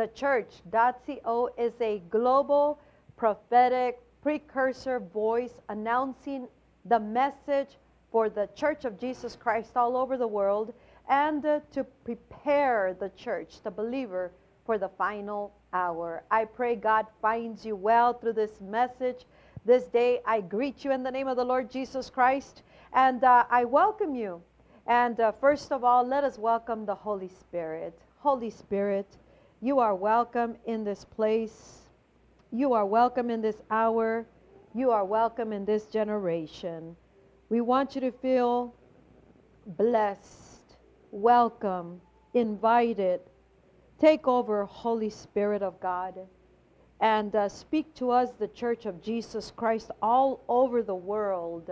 thechurch.co is a global prophetic precursor voice announcing the message for the Church of Jesus Christ all over the world and uh, to prepare the church, the believer, for the final hour. I pray God finds you well through this message. This day, I greet you in the name of the Lord Jesus Christ and uh, I welcome you. And uh, first of all, let us welcome the Holy Spirit. Holy Spirit, you are welcome in this place. You are welcome in this hour. You are welcome in this generation. We want you to feel blessed, welcome, invited. Take over, Holy Spirit of God, and uh, speak to us, the Church of Jesus Christ, all over the world.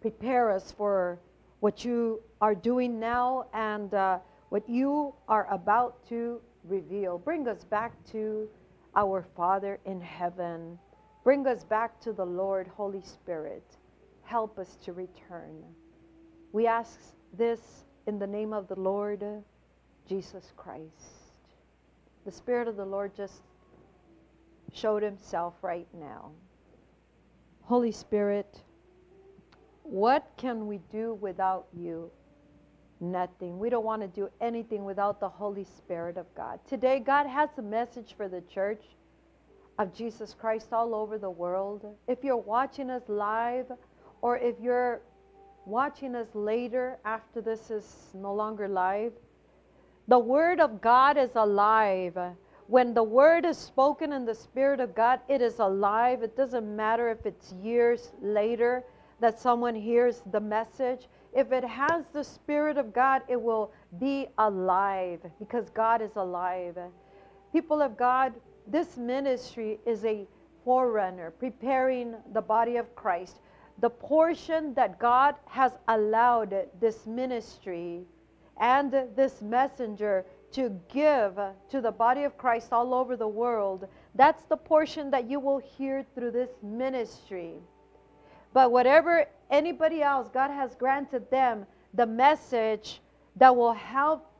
Prepare us for what you are doing now and uh, what you are about to reveal. Bring us back to our Father in heaven. Bring us back to the Lord, Holy Spirit help us to return. We ask this in the name of the Lord Jesus Christ. The Spirit of the Lord just showed himself right now. Holy Spirit, what can we do without you? Nothing. We don't want to do anything without the Holy Spirit of God. Today, God has a message for the church of Jesus Christ all over the world. If you're watching us live, or if you're watching us later after this is no longer live, the Word of God is alive. When the Word is spoken in the Spirit of God, it is alive. It doesn't matter if it's years later that someone hears the message. If it has the Spirit of God, it will be alive because God is alive. People of God, this ministry is a forerunner, preparing the body of Christ the portion that God has allowed this ministry and this messenger to give to the body of Christ all over the world, that's the portion that you will hear through this ministry. But whatever anybody else, God has granted them the message that will help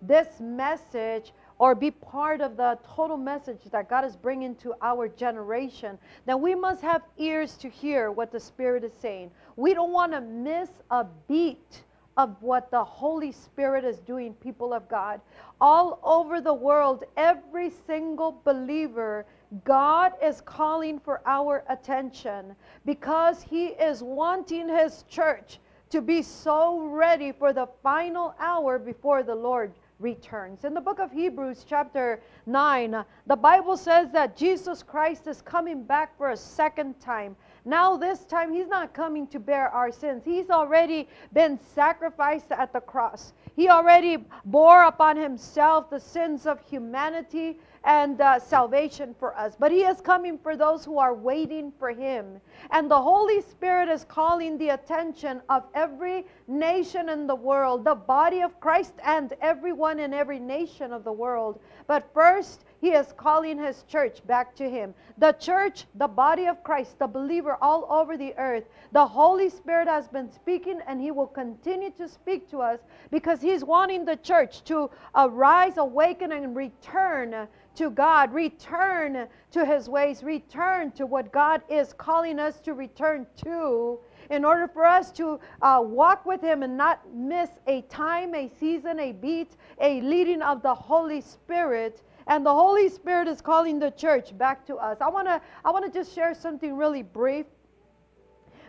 this message or be part of the total message that God is bringing to our generation, then we must have ears to hear what the Spirit is saying. We don't want to miss a beat of what the Holy Spirit is doing, people of God. All over the world, every single believer, God is calling for our attention because He is wanting His church to be so ready for the final hour before the Lord returns. In the book of Hebrews, chapter 9, the Bible says that Jesus Christ is coming back for a second time. Now, this time, He's not coming to bear our sins. He's already been sacrificed at the cross. He already bore upon Himself the sins of humanity and uh, salvation for us. But He is coming for those who are waiting for Him. And the Holy Spirit is calling the attention of every nation in the world, the body of Christ, and everyone in every nation of the world. But first, he is calling his church back to him. The church, the body of Christ, the believer all over the earth. The Holy Spirit has been speaking and he will continue to speak to us because he's wanting the church to arise, awaken, and return to God, return to his ways, return to what God is calling us to return to in order for us to uh, walk with him and not miss a time, a season, a beat, a leading of the Holy Spirit. And the Holy Spirit is calling the church back to us. I want to I want to just share something really brief,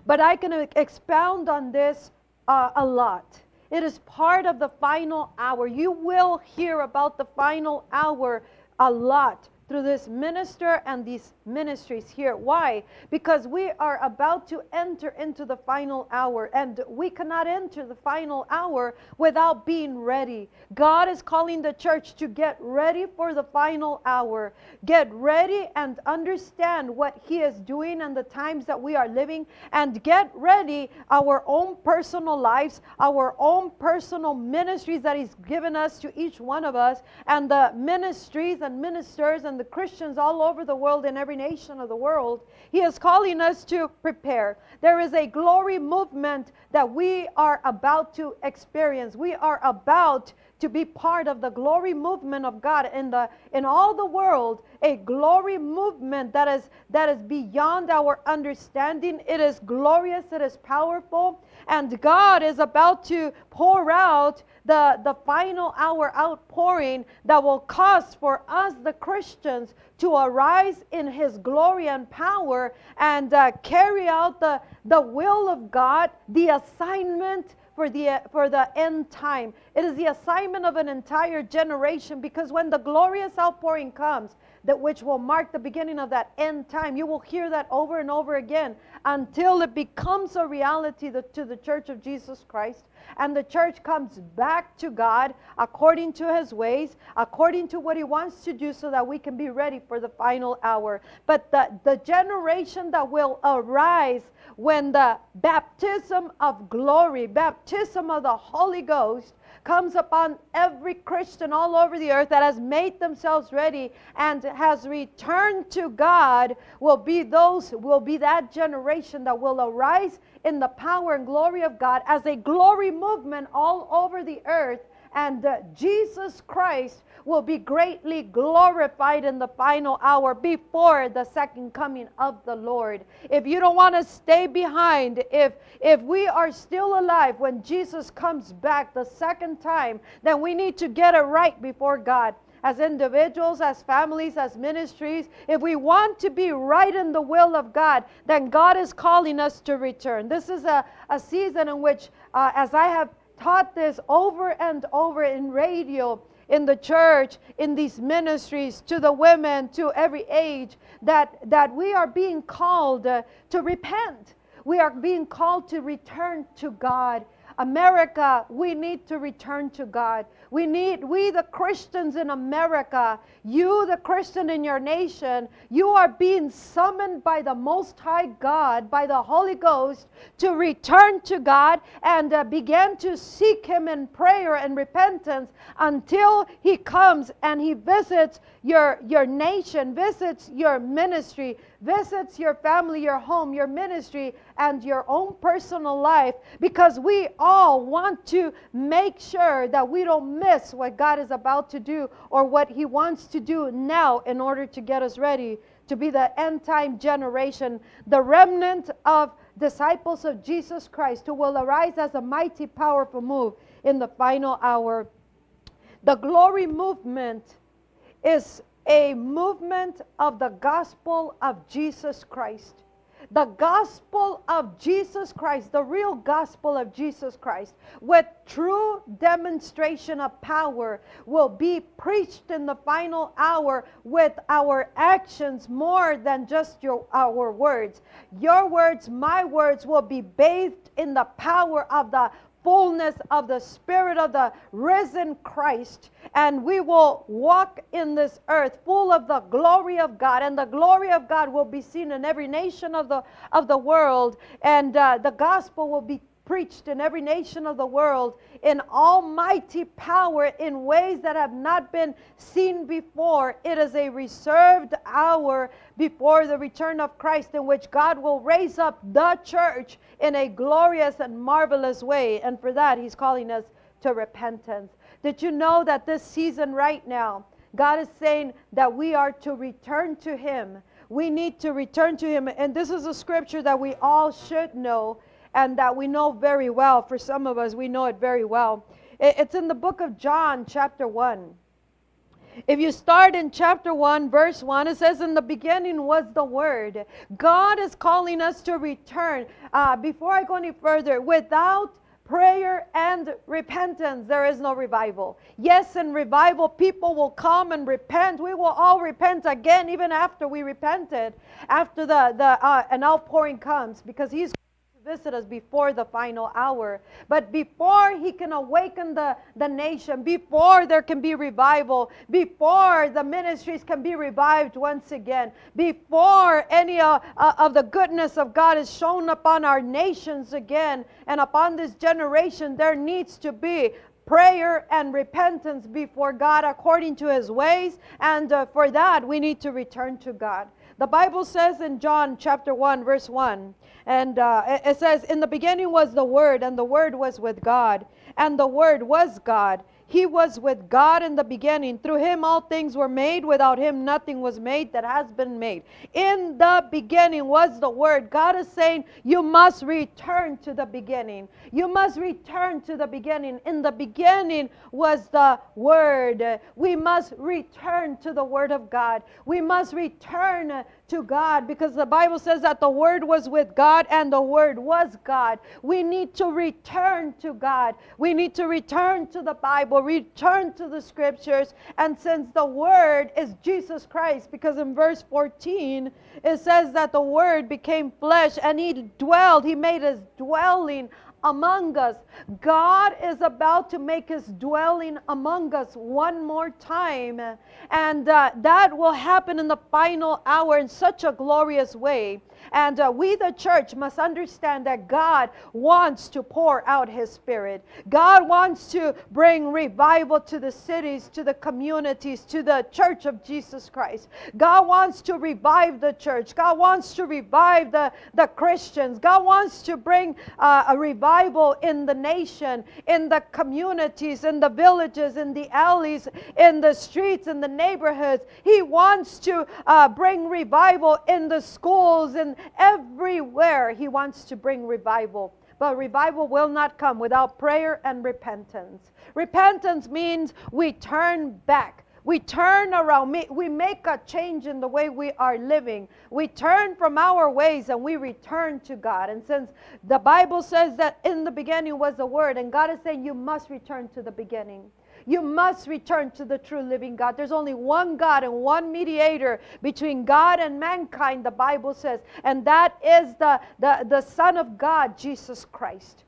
but I can expound on this uh, a lot. It is part of the final hour. You will hear about the final hour a lot through this minister and these ministries here. Why? Because we are about to enter into the final hour, and we cannot enter the final hour without being ready. God is calling the church to get ready for the final hour. Get ready and understand what He is doing and the times that we are living, and get ready our own personal lives, our own personal ministries that He's given us to each one of us, and the ministries and ministers and the Christians all over the world in every nation of the world. He is calling us to prepare. There is a glory movement that we are about to experience. We are about to be part of the glory movement of God in the in all the world, a glory movement that is that is beyond our understanding. It is glorious, it is powerful, and God is about to pour out the, the final hour outpouring that will cause for us, the Christians, to arise in His glory and power and uh, carry out the, the will of God, the assignment for the, uh, for the end time. It is the assignment of an entire generation because when the glorious outpouring comes, that which will mark the beginning of that end time, you will hear that over and over again until it becomes a reality to the church of Jesus Christ and the church comes back to God according to his ways, according to what he wants to do, so that we can be ready for the final hour. But the, the generation that will arise when the baptism of glory, baptism of the Holy Ghost, comes upon every Christian all over the earth that has made themselves ready and has returned to God will be those will be that generation that will arise in the power and glory of God as a glory movement all over the earth and uh, Jesus Christ will be greatly glorified in the final hour before the second coming of the Lord. If you don't want to stay behind, if if we are still alive when Jesus comes back the second time, then we need to get it right before God as individuals, as families, as ministries, if we want to be right in the will of God, then God is calling us to return. This is a, a season in which, uh, as I have taught this over and over in radio, in the church, in these ministries, to the women, to every age, that, that we are being called uh, to repent. We are being called to return to God. America, we need to return to God. We need, we the Christians in America, you the Christian in your nation, you are being summoned by the Most High God, by the Holy Ghost, to return to God and uh, begin to seek Him in prayer and repentance until He comes and He visits your, your nation, visits your ministry, visits your family, your home, your ministry, and your own personal life because we all want to make sure that we don't miss what God is about to do or what He wants to do now in order to get us ready to be the end time generation, the remnant of disciples of Jesus Christ who will arise as a mighty, powerful move in the final hour. The glory movement is a movement of the gospel of Jesus Christ. The gospel of Jesus Christ, the real gospel of Jesus Christ, with true demonstration of power, will be preached in the final hour with our actions more than just your, our words. Your words, my words, will be bathed in the power of the fullness of the Spirit of the risen Christ, and we will walk in this earth full of the glory of God, and the glory of God will be seen in every nation of the of the world, and uh, the gospel will be preached in every nation of the world in almighty power in ways that have not been seen before. It is a reserved hour before the return of Christ in which God will raise up the church in a glorious and marvelous way. And for that, He's calling us to repentance. Did you know that this season right now, God is saying that we are to return to Him? We need to return to Him. And this is a scripture that we all should know and that we know very well. For some of us, we know it very well. It's in the book of John, chapter 1. If you start in chapter 1, verse 1, it says, In the beginning was the Word. God is calling us to return. Uh, before I go any further, without prayer and repentance, there is no revival. Yes, in revival, people will come and repent. We will all repent again, even after we repented, after the, the uh, an outpouring comes, because He's visit us before the final hour. But before he can awaken the, the nation, before there can be revival, before the ministries can be revived once again, before any uh, uh, of the goodness of God is shown upon our nations again and upon this generation, there needs to be prayer and repentance before God according to his ways. And uh, for that, we need to return to God. The Bible says in John chapter 1, verse 1, and uh, it says, In the beginning was the Word, and the Word was with God, and the Word was God. He was with God in the beginning. Through him all things were made. Without him nothing was made that has been made. In the beginning was the Word. God is saying, You must return to the beginning. You must return to the beginning. In the beginning was the Word. We must return to the Word of God. We must return to God because the Bible says that the Word was with God and the Word was God. We need to return to God. We need to return to the Bible, return to the Scriptures. And since the Word is Jesus Christ, because in verse 14 it says that the Word became flesh and He dwelled, He made His dwelling among us. God is about to make his dwelling among us one more time. And uh, that will happen in the final hour in such a glorious way. And uh, we, the church, must understand that God wants to pour out His Spirit. God wants to bring revival to the cities, to the communities, to the church of Jesus Christ. God wants to revive the church. God wants to revive the, the Christians. God wants to bring uh, a revival in the nation, in the communities, in the villages, in the alleys, in the streets, in the neighborhoods. He wants to uh, bring revival in the schools, in everywhere he wants to bring revival. But revival will not come without prayer and repentance. Repentance means we turn back. We turn around. We make a change in the way we are living. We turn from our ways and we return to God. And since the Bible says that in the beginning was the Word, and God is saying you must return to the beginning. You must return to the true living God. There's only one God and one mediator between God and mankind, the Bible says, and that is the, the, the Son of God, Jesus Christ.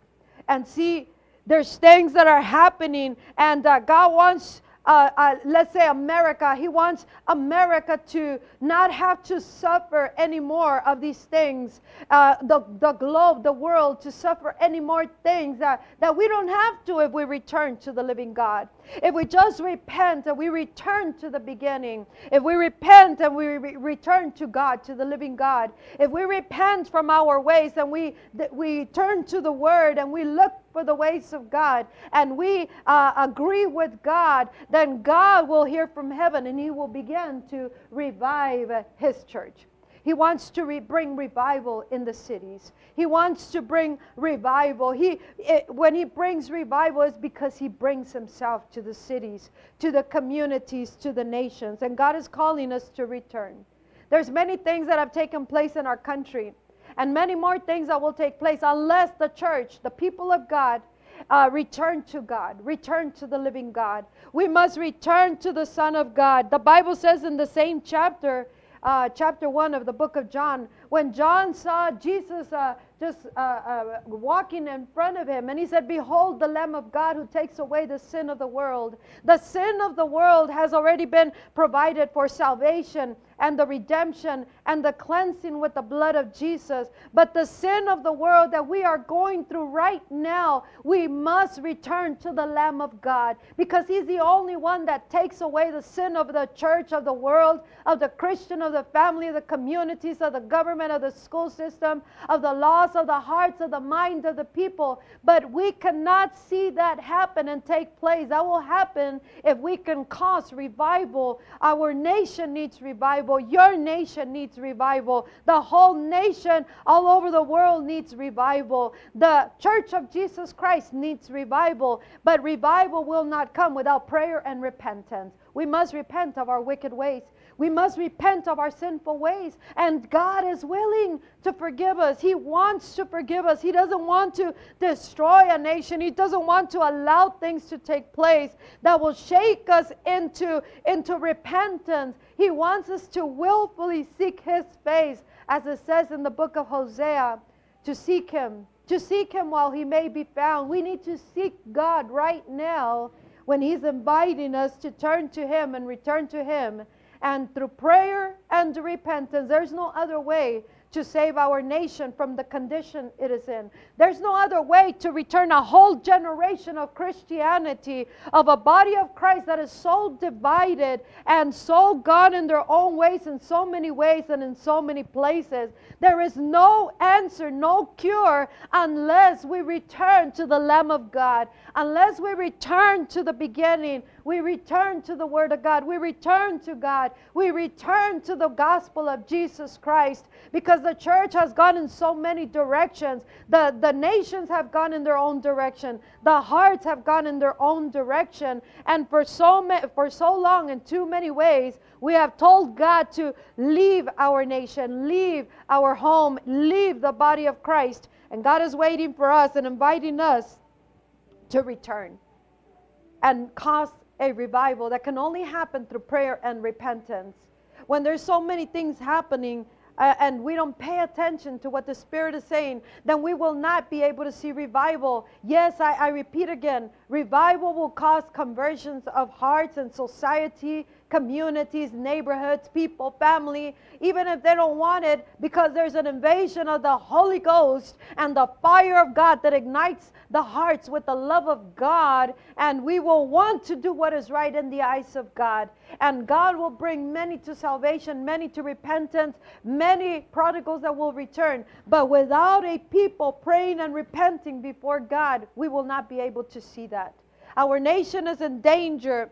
And see, there's things that are happening, and uh, God wants uh, uh, let's say America, he wants America to not have to suffer any more of these things, uh, the, the globe, the world to suffer any more things that, that we don't have to if we return to the living God. If we just repent and we return to the beginning, if we repent and we re- return to God, to the living God, if we repent from our ways and we, th- we turn to the Word and we look for the ways of God and we uh, agree with God, then God will hear from heaven and He will begin to revive His church. He wants to re- bring revival in the cities. He wants to bring revival. He, it, when he brings revival, it's because he brings himself to the cities, to the communities, to the nations. And God is calling us to return. There's many things that have taken place in our country, and many more things that will take place unless the church, the people of God, uh, return to God, return to the living God. We must return to the Son of God. The Bible says in the same chapter, uh, chapter 1 of the book of John, when John saw Jesus uh, just uh, uh, walking in front of him, and he said, Behold, the Lamb of God who takes away the sin of the world. The sin of the world has already been provided for salvation and the redemption and the cleansing with the blood of Jesus. But the sin of the world that we are going through right now, we must return to the Lamb of God because He's the only one that takes away the sin of the church, of the world, of the Christian, of the family, of the communities, of the government, of the school system, of the laws of the hearts, of the minds of the people. But we cannot see that happen and take place. That will happen if we can cause revival. Our nation needs revival revival. Your nation needs revival. The whole nation all over the world needs revival. The church of Jesus Christ needs revival. But revival will not come without prayer and repentance. We must repent of our wicked ways. We must repent of our sinful ways. And God is willing to forgive us. He wants to forgive us. He doesn't want to destroy a nation. He doesn't want to allow things to take place that will shake us into, into repentance. He wants us to willfully seek His face, as it says in the book of Hosea, to seek Him, to seek Him while He may be found. We need to seek God right now when He's inviting us to turn to Him and return to Him and through prayer and repentance, there's no other way to save our nation from the condition it is in. There's no other way to return a whole generation of Christianity, of a body of Christ that is so divided and so gone in their own ways in so many ways and in so many places. There is no answer, no cure unless we return to the Lamb of God, unless we return to the beginning we return to the Word of God. We return to God. We return to the gospel of Jesus Christ because the church has gone in so many directions. The, the nations have gone in their own direction. The hearts have gone in their own direction. And for so, ma- for so long, in too many ways, we have told God to leave our nation, leave our home, leave the body of Christ. And God is waiting for us and inviting us to return and cause a revival that can only happen through prayer and repentance. When there's so many things happening uh, and we don't pay attention to what the Spirit is saying, then we will not be able to see revival. Yes, I, I repeat again revival will cause conversions of hearts and society communities, neighborhoods, people, family, even if they don't want it, because there's an invasion of the Holy Ghost and the fire of God that ignites the hearts with the love of God, and we will want to do what is right in the eyes of God. And God will bring many to salvation, many to repentance, many prodigals that will return. But without a people praying and repenting before God, we will not be able to see that. Our nation is in danger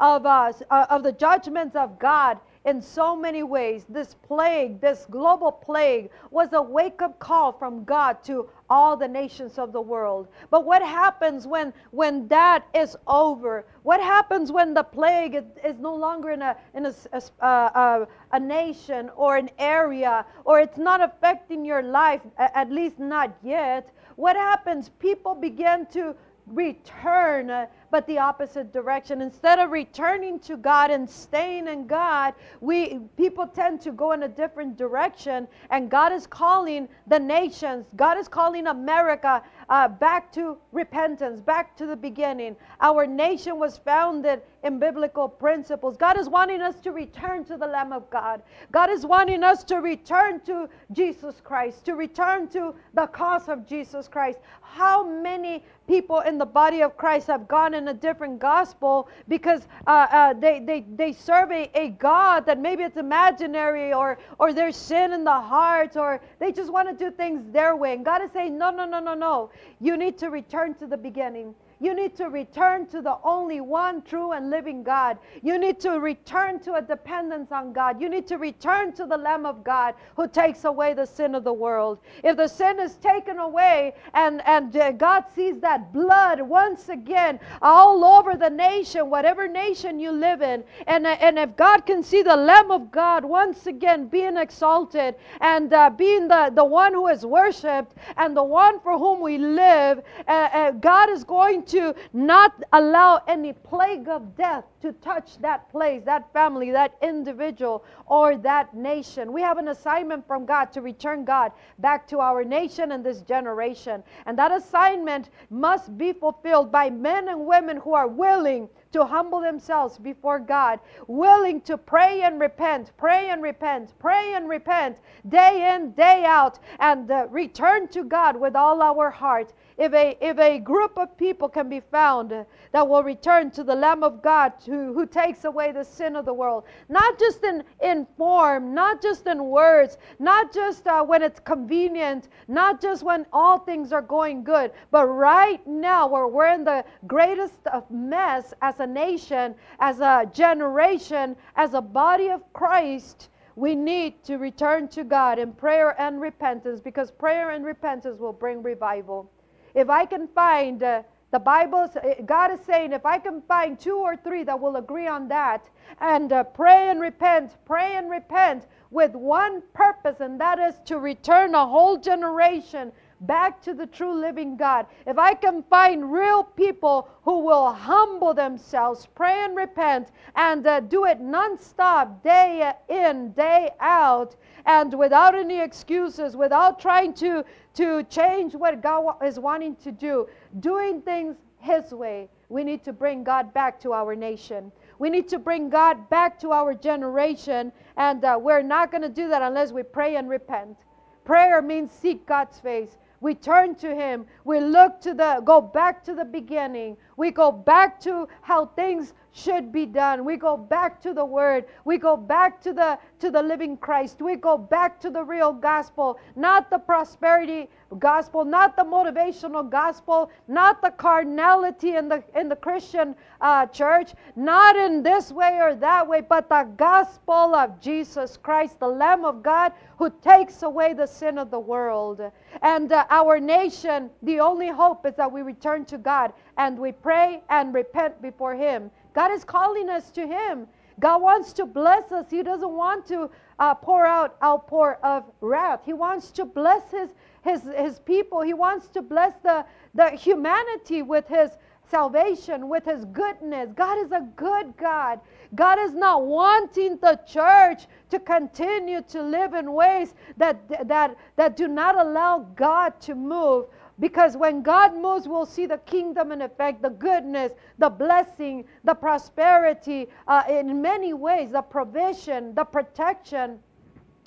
of us, uh, of the judgments of God in so many ways. This plague, this global plague, was a wake up call from God to all the nations of the world. But what happens when, when that is over? What happens when the plague is, is no longer in, a, in a, a, a, uh, a nation or an area, or it's not affecting your life, at least not yet? What happens? People begin to return, uh, but the opposite direction. Instead of returning to God and staying in God, we people tend to go in a different direction. And God is calling the nations. God is calling America uh, back to repentance, back to the beginning. Our nation was founded in biblical principles. God is wanting us to return to the Lamb of God. God is wanting us to return to Jesus Christ, to return to the cause of Jesus Christ. How many people in the body of Christ have gone in a different gospel because uh, uh, they, they, they serve a, a God that maybe it's imaginary or, or there's sin in the heart or they just want to do things their way. And God is saying, no, no, no, no, no. You need to return to the beginning. You need to return to the only one true and living God. You need to return to a dependence on God. You need to return to the Lamb of God who takes away the sin of the world. If the sin is taken away and, and uh, God sees that blood once again all over the nation, whatever nation you live in, and, uh, and if God can see the Lamb of God once again being exalted and uh, being the, the one who is worshiped and the one for whom we live, uh, uh, God is going to not allow any plague of death to touch that place, that family, that individual, or that nation. We have an assignment from God to return God back to our nation and this generation. And that assignment must be fulfilled by men and women who are willing to humble themselves before God, willing to pray and repent, pray and repent, pray and repent, day in, day out, and uh, return to God with all our heart. If a, if a group of people can be found that will return to the Lamb of God who, who takes away the sin of the world, not just in, in form, not just in words, not just uh, when it's convenient, not just when all things are going good, but right now where we're in the greatest of mess as a nation, as a generation, as a body of Christ, we need to return to God in prayer and repentance because prayer and repentance will bring revival. If I can find, uh, the Bible, uh, God is saying, if I can find two or three that will agree on that and uh, pray and repent, pray and repent with one purpose, and that is to return a whole generation back to the true living God, if I can find real people who will humble themselves, pray and repent, and uh, do it nonstop, day in, day out, and without any excuses, without trying to, to change what God is wanting to do, doing things His way, we need to bring God back to our nation. We need to bring God back to our generation, and uh, we're not going to do that unless we pray and repent. Prayer means seek God's face. We turn to Him. We look to the, go back to the beginning. We go back to how things should be done. We go back to the word. We go back to the to the living Christ. We go back to the real gospel, not the prosperity gospel, not the motivational gospel, not the carnality in the in the Christian uh, church, not in this way or that way, but the gospel of Jesus Christ, the Lamb of God who takes away the sin of the world. And uh, our nation, the only hope is that we return to God and we pray and repent before Him. God is calling us to Him. God wants to bless us. He doesn't want to uh, pour out outpour of wrath. He wants to bless His His His people. He wants to bless the the humanity with His salvation, with His goodness. God is a good God. God is not wanting the church to continue to live in ways that that that do not allow God to move. Because when God moves, we'll see the kingdom in effect, the goodness, the blessing, the prosperity uh, in many ways, the provision, the protection,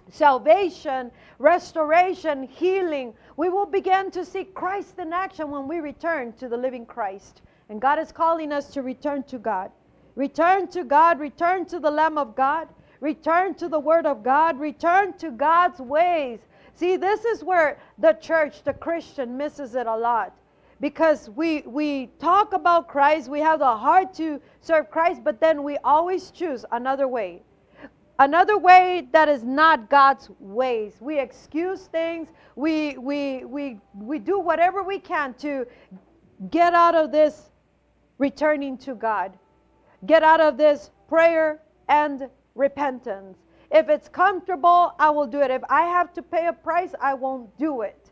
salvation, restoration, healing. We will begin to see Christ in action when we return to the living Christ. And God is calling us to return to God. Return to God, return to the Lamb of God, return to the Word of God, return to God's ways. See, this is where the church, the Christian, misses it a lot. Because we, we talk about Christ, we have the heart to serve Christ, but then we always choose another way. Another way that is not God's ways. We excuse things, we, we, we, we do whatever we can to get out of this returning to God, get out of this prayer and repentance. If it's comfortable, I will do it. If I have to pay a price, I won't do it.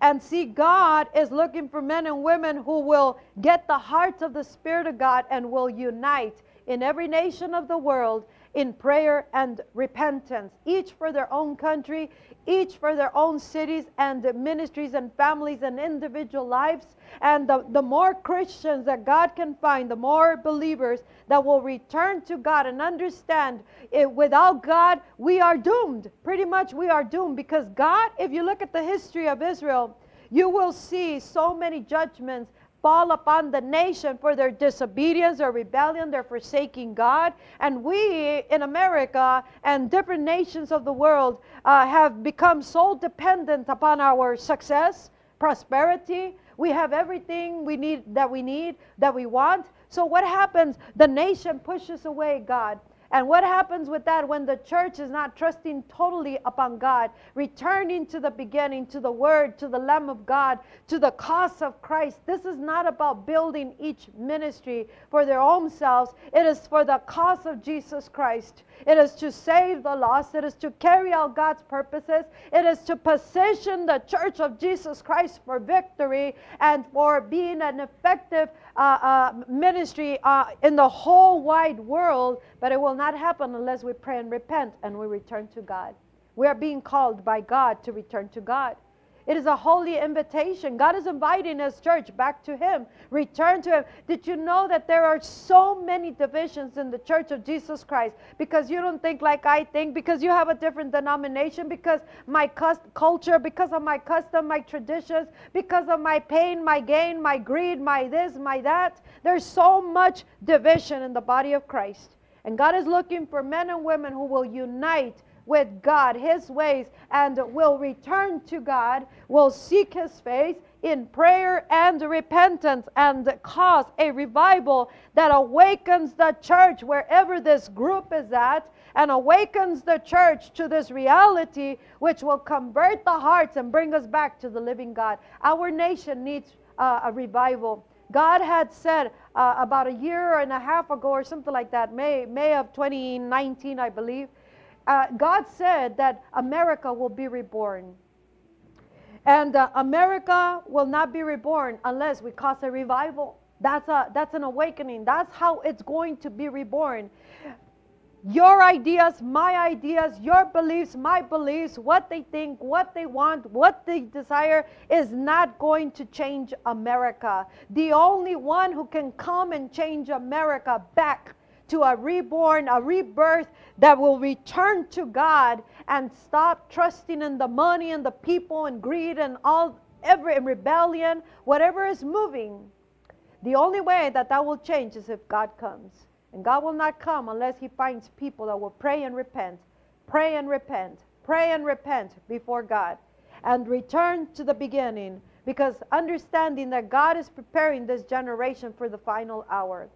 And see, God is looking for men and women who will get the hearts of the Spirit of God and will unite in every nation of the world in prayer and repentance, each for their own country, each for their own cities and ministries and families and individual lives. And the, the more Christians that God can find, the more believers that will return to God and understand it, without God, we are doomed. Pretty much, we are doomed because God, if you look at the history of Israel, you will see so many judgments fall upon the nation for their disobedience their rebellion, their forsaking God. And we in America and different nations of the world uh, have become so dependent upon our success, prosperity. We have everything we need that we need, that we want. So what happens? The nation pushes away God. And what happens with that when the church is not trusting totally upon God, returning to the beginning, to the Word, to the Lamb of God, to the cause of Christ? This is not about building each ministry for their own selves, it is for the cause of Jesus Christ. It is to save the lost. It is to carry out God's purposes. It is to position the church of Jesus Christ for victory and for being an effective uh, uh, ministry uh, in the whole wide world. But it will not happen unless we pray and repent and we return to God. We are being called by God to return to God. It is a holy invitation. God is inviting His church back to Him. Return to Him. Did you know that there are so many divisions in the church of Jesus Christ? Because you don't think like I think, because you have a different denomination, because my culture, because of my custom, my traditions, because of my pain, my gain, my greed, my this, my that. There's so much division in the body of Christ. And God is looking for men and women who will unite with God, His ways, and will return to God, will seek His face in prayer and repentance and cause a revival that awakens the church wherever this group is at and awakens the church to this reality which will convert the hearts and bring us back to the living God. Our nation needs uh, a revival. God had said uh, about a year and a half ago or something like that, May, May of 2019, I believe, uh, God said that America will be reborn. And uh, America will not be reborn unless we cause a revival. That's, a, that's an awakening. That's how it's going to be reborn. Your ideas, my ideas, your beliefs, my beliefs, what they think, what they want, what they desire is not going to change America. The only one who can come and change America back to a reborn, a rebirth that will return to God and stop trusting in the money and the people and greed and all every rebellion, whatever is moving. The only way that that will change is if God comes. And God will not come unless He finds people that will pray and repent, pray and repent, pray and repent before God, and return to the beginning. Because understanding that God is preparing this generation for the final hour.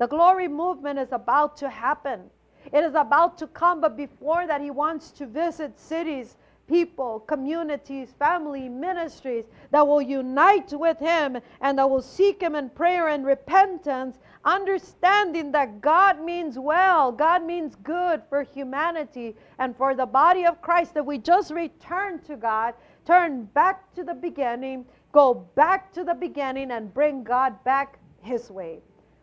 The glory movement is about to happen. It is about to come, but before that, He wants to visit cities, people, communities, family, ministries that will unite with Him and that will seek Him in prayer and repentance, understanding that God means well, God means good for humanity and for the body of Christ, that we just return to God, turn back to the beginning, go back to the beginning, and bring God back His way.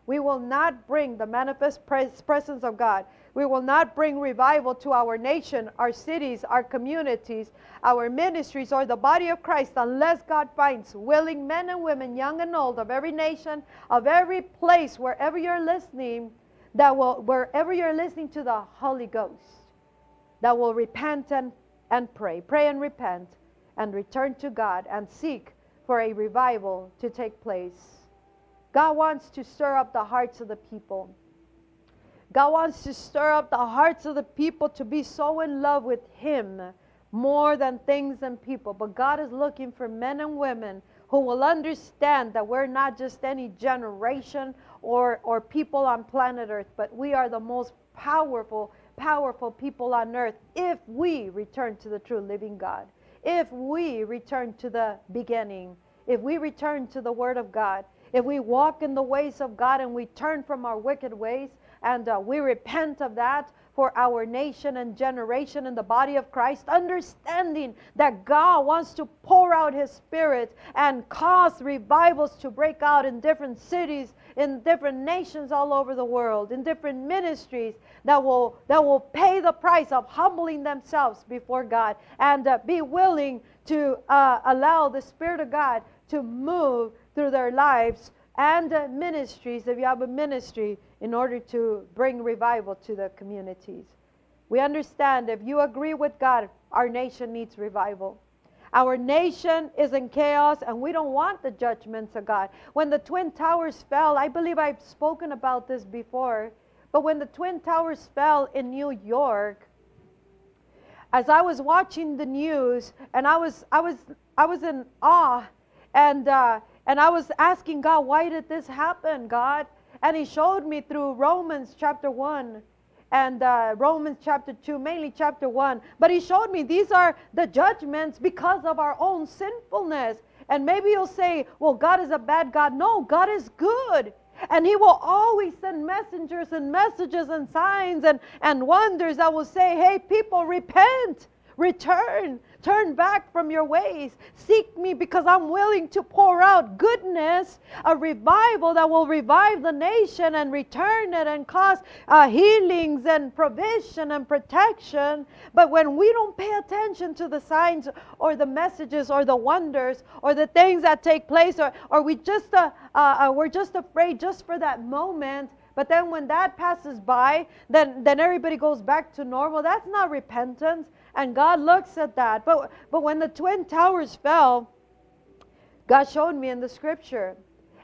We will not bring the manifest presence of God. We will not bring revival to our nation, our cities, our communities, our ministries, or the body of Christ unless God finds willing men and women, young and old, of every nation, of every place, wherever you're listening, that will, wherever you're listening to the Holy Ghost, that will repent and, and pray. Pray and repent and return to God and seek for a revival to take place. God wants to stir up the hearts of the people. God wants to stir up the hearts of the people to be so in love with Him more than things and people. But God is looking for men and women who will understand that we're not just any generation or, or people on planet Earth, but we are the most powerful, powerful people on earth if we return to the true living God. If we return to the beginning, if we return to the Word of God, if we walk in the ways of God and we turn from our wicked ways and uh, we repent of that for our nation and generation and the body of Christ, understanding that God wants to pour out His Spirit and cause revivals to break out in different cities, in different nations all over the world, in different ministries that will, that will pay the price of humbling themselves before God and uh, be willing to uh, allow the Spirit of God to move through their lives and uh, ministries, if you have a ministry, in order to bring revival to the communities. We understand if you agree with God, our nation needs revival. Our nation is in chaos and we don't want the judgments of God. When the Twin Towers fell, I believe I've spoken about this before, but when the Twin Towers fell in New York, as I was watching the news and I was I was I was in awe and uh, and I was asking God, why did this happen, God? And He showed me through Romans chapter 1 and uh, Romans chapter 2, mainly chapter 1. But He showed me these are the judgments because of our own sinfulness. And maybe you'll say, well, God is a bad God. No, God is good. And He will always send messengers and messages and signs and, and wonders that will say, hey, people, repent, return, Turn back from your ways. Seek me because I'm willing to pour out goodness, a revival that will revive the nation and return it and cause uh, healings and provision and protection. But when we don't pay attention to the signs or the messages or the wonders or the things that take place, or, or we just uh, uh, uh we're just afraid just for that moment, but then when that passes by, then, then everybody goes back to normal. That's not repentance. And God looks at that. But, but when the Twin Towers fell, God showed me in the scripture.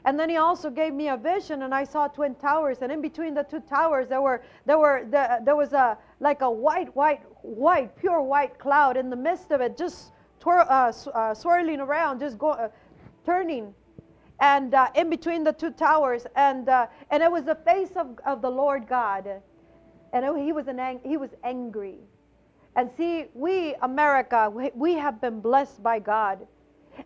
And then he also gave me a vision, and I saw twin towers. And in between the two towers, there were there were the, there was a like a white, white, white, pure white cloud in the midst of it, just twir, uh, uh, swirling around, just go, uh, turning, and uh, in between the two towers, and uh, and it was the face of, of the Lord God, and it, he was an ang- he was angry. And see, we, America, we, we have been blessed by God.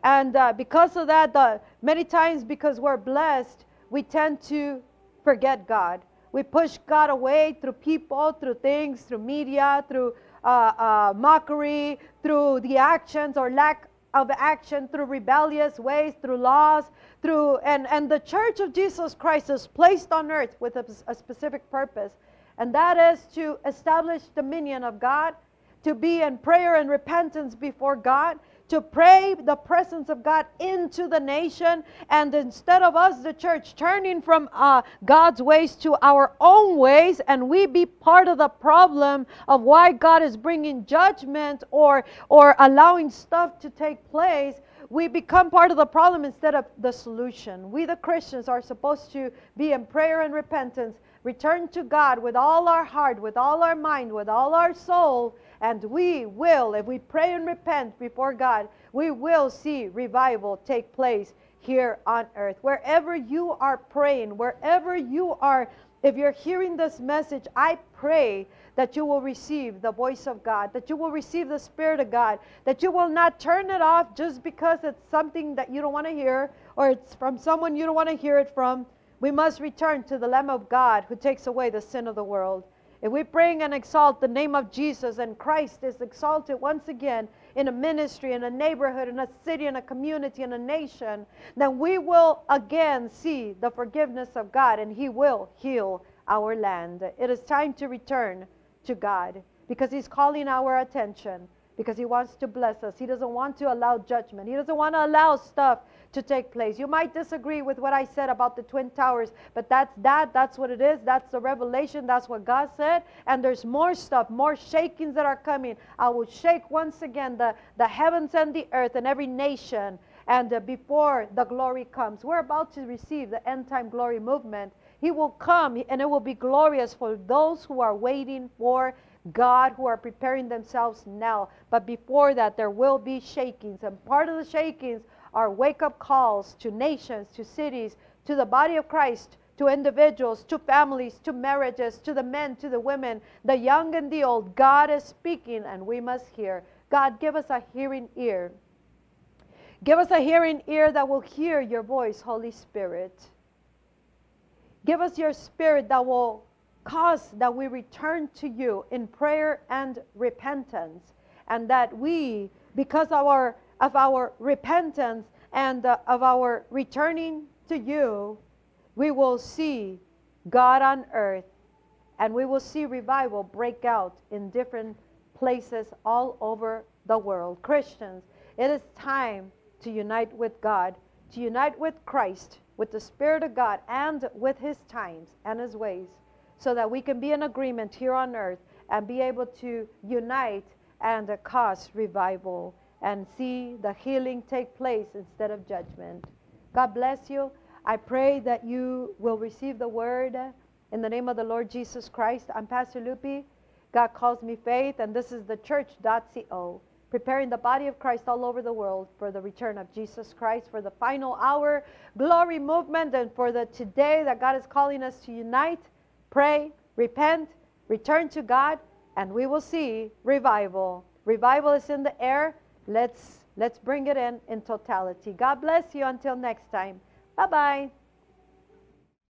And uh, because of that, the, many times because we're blessed, we tend to forget God. We push God away through people, through things, through media, through uh, uh, mockery, through the actions or lack of action, through rebellious ways, through laws, through and, and the church of Jesus Christ is placed on earth with a, a specific purpose, and that is to establish dominion of God to be in prayer and repentance before God, to pray the presence of God into the nation. And instead of us, the church, turning from uh, God's ways to our own ways, and we be part of the problem of why God is bringing judgment or, or allowing stuff to take place, we become part of the problem instead of the solution. We, the Christians, are supposed to be in prayer and repentance, return to God with all our heart, with all our mind, with all our soul, and we will, if we pray and repent before God, we will see revival take place here on earth. Wherever you are praying, wherever you are, if you're hearing this message, I pray that you will receive the voice of God, that you will receive the Spirit of God, that you will not turn it off just because it's something that you don't want to hear or it's from someone you don't want to hear it from. We must return to the Lamb of God who takes away the sin of the world. If we bring and exalt the name of Jesus and Christ is exalted once again in a ministry, in a neighborhood, in a city, in a community, in a nation, then we will again see the forgiveness of God and He will heal our land. It is time to return to God because He's calling our attention because He wants to bless us. He doesn't want to allow judgment, He doesn't want to allow stuff to take place. You might disagree with what I said about the Twin Towers, but that's that. That's what it is. That's the revelation. That's what God said. And there's more stuff, more shakings that are coming. I will shake once again the, the heavens and the earth and every nation. And uh, before the glory comes, we're about to receive the end time glory movement. He will come and it will be glorious for those who are waiting for God, who are preparing themselves now. But before that, there will be shakings. And part of the shakings are wake up calls to nations, to cities, to the body of Christ, to individuals, to families, to marriages, to the men, to the women, the young and the old. God is speaking and we must hear. God, give us a hearing ear. Give us a hearing ear that will hear your voice, Holy Spirit. Give us your spirit that will cause that we return to you in prayer and repentance, and that we, because of our, of our repentance and uh, of our returning to you, we will see God on earth and we will see revival break out in different places all over the world. Christians, it is time to unite with God, to unite with Christ with the Spirit of God and with His times and His ways, so that we can be in agreement here on earth and be able to unite and cause revival and see the healing take place instead of judgment. God bless you. I pray that you will receive the word in the name of the Lord Jesus Christ. I'm Pastor Lupi. God calls me faith, and this is the church.co preparing the body of Christ all over the world for the return of Jesus Christ, for the final hour glory movement, and for the today that God is calling us to unite, pray, repent, return to God, and we will see revival. Revival is in the air. Let's let's bring it in in totality. God bless you until next time. Bye-bye.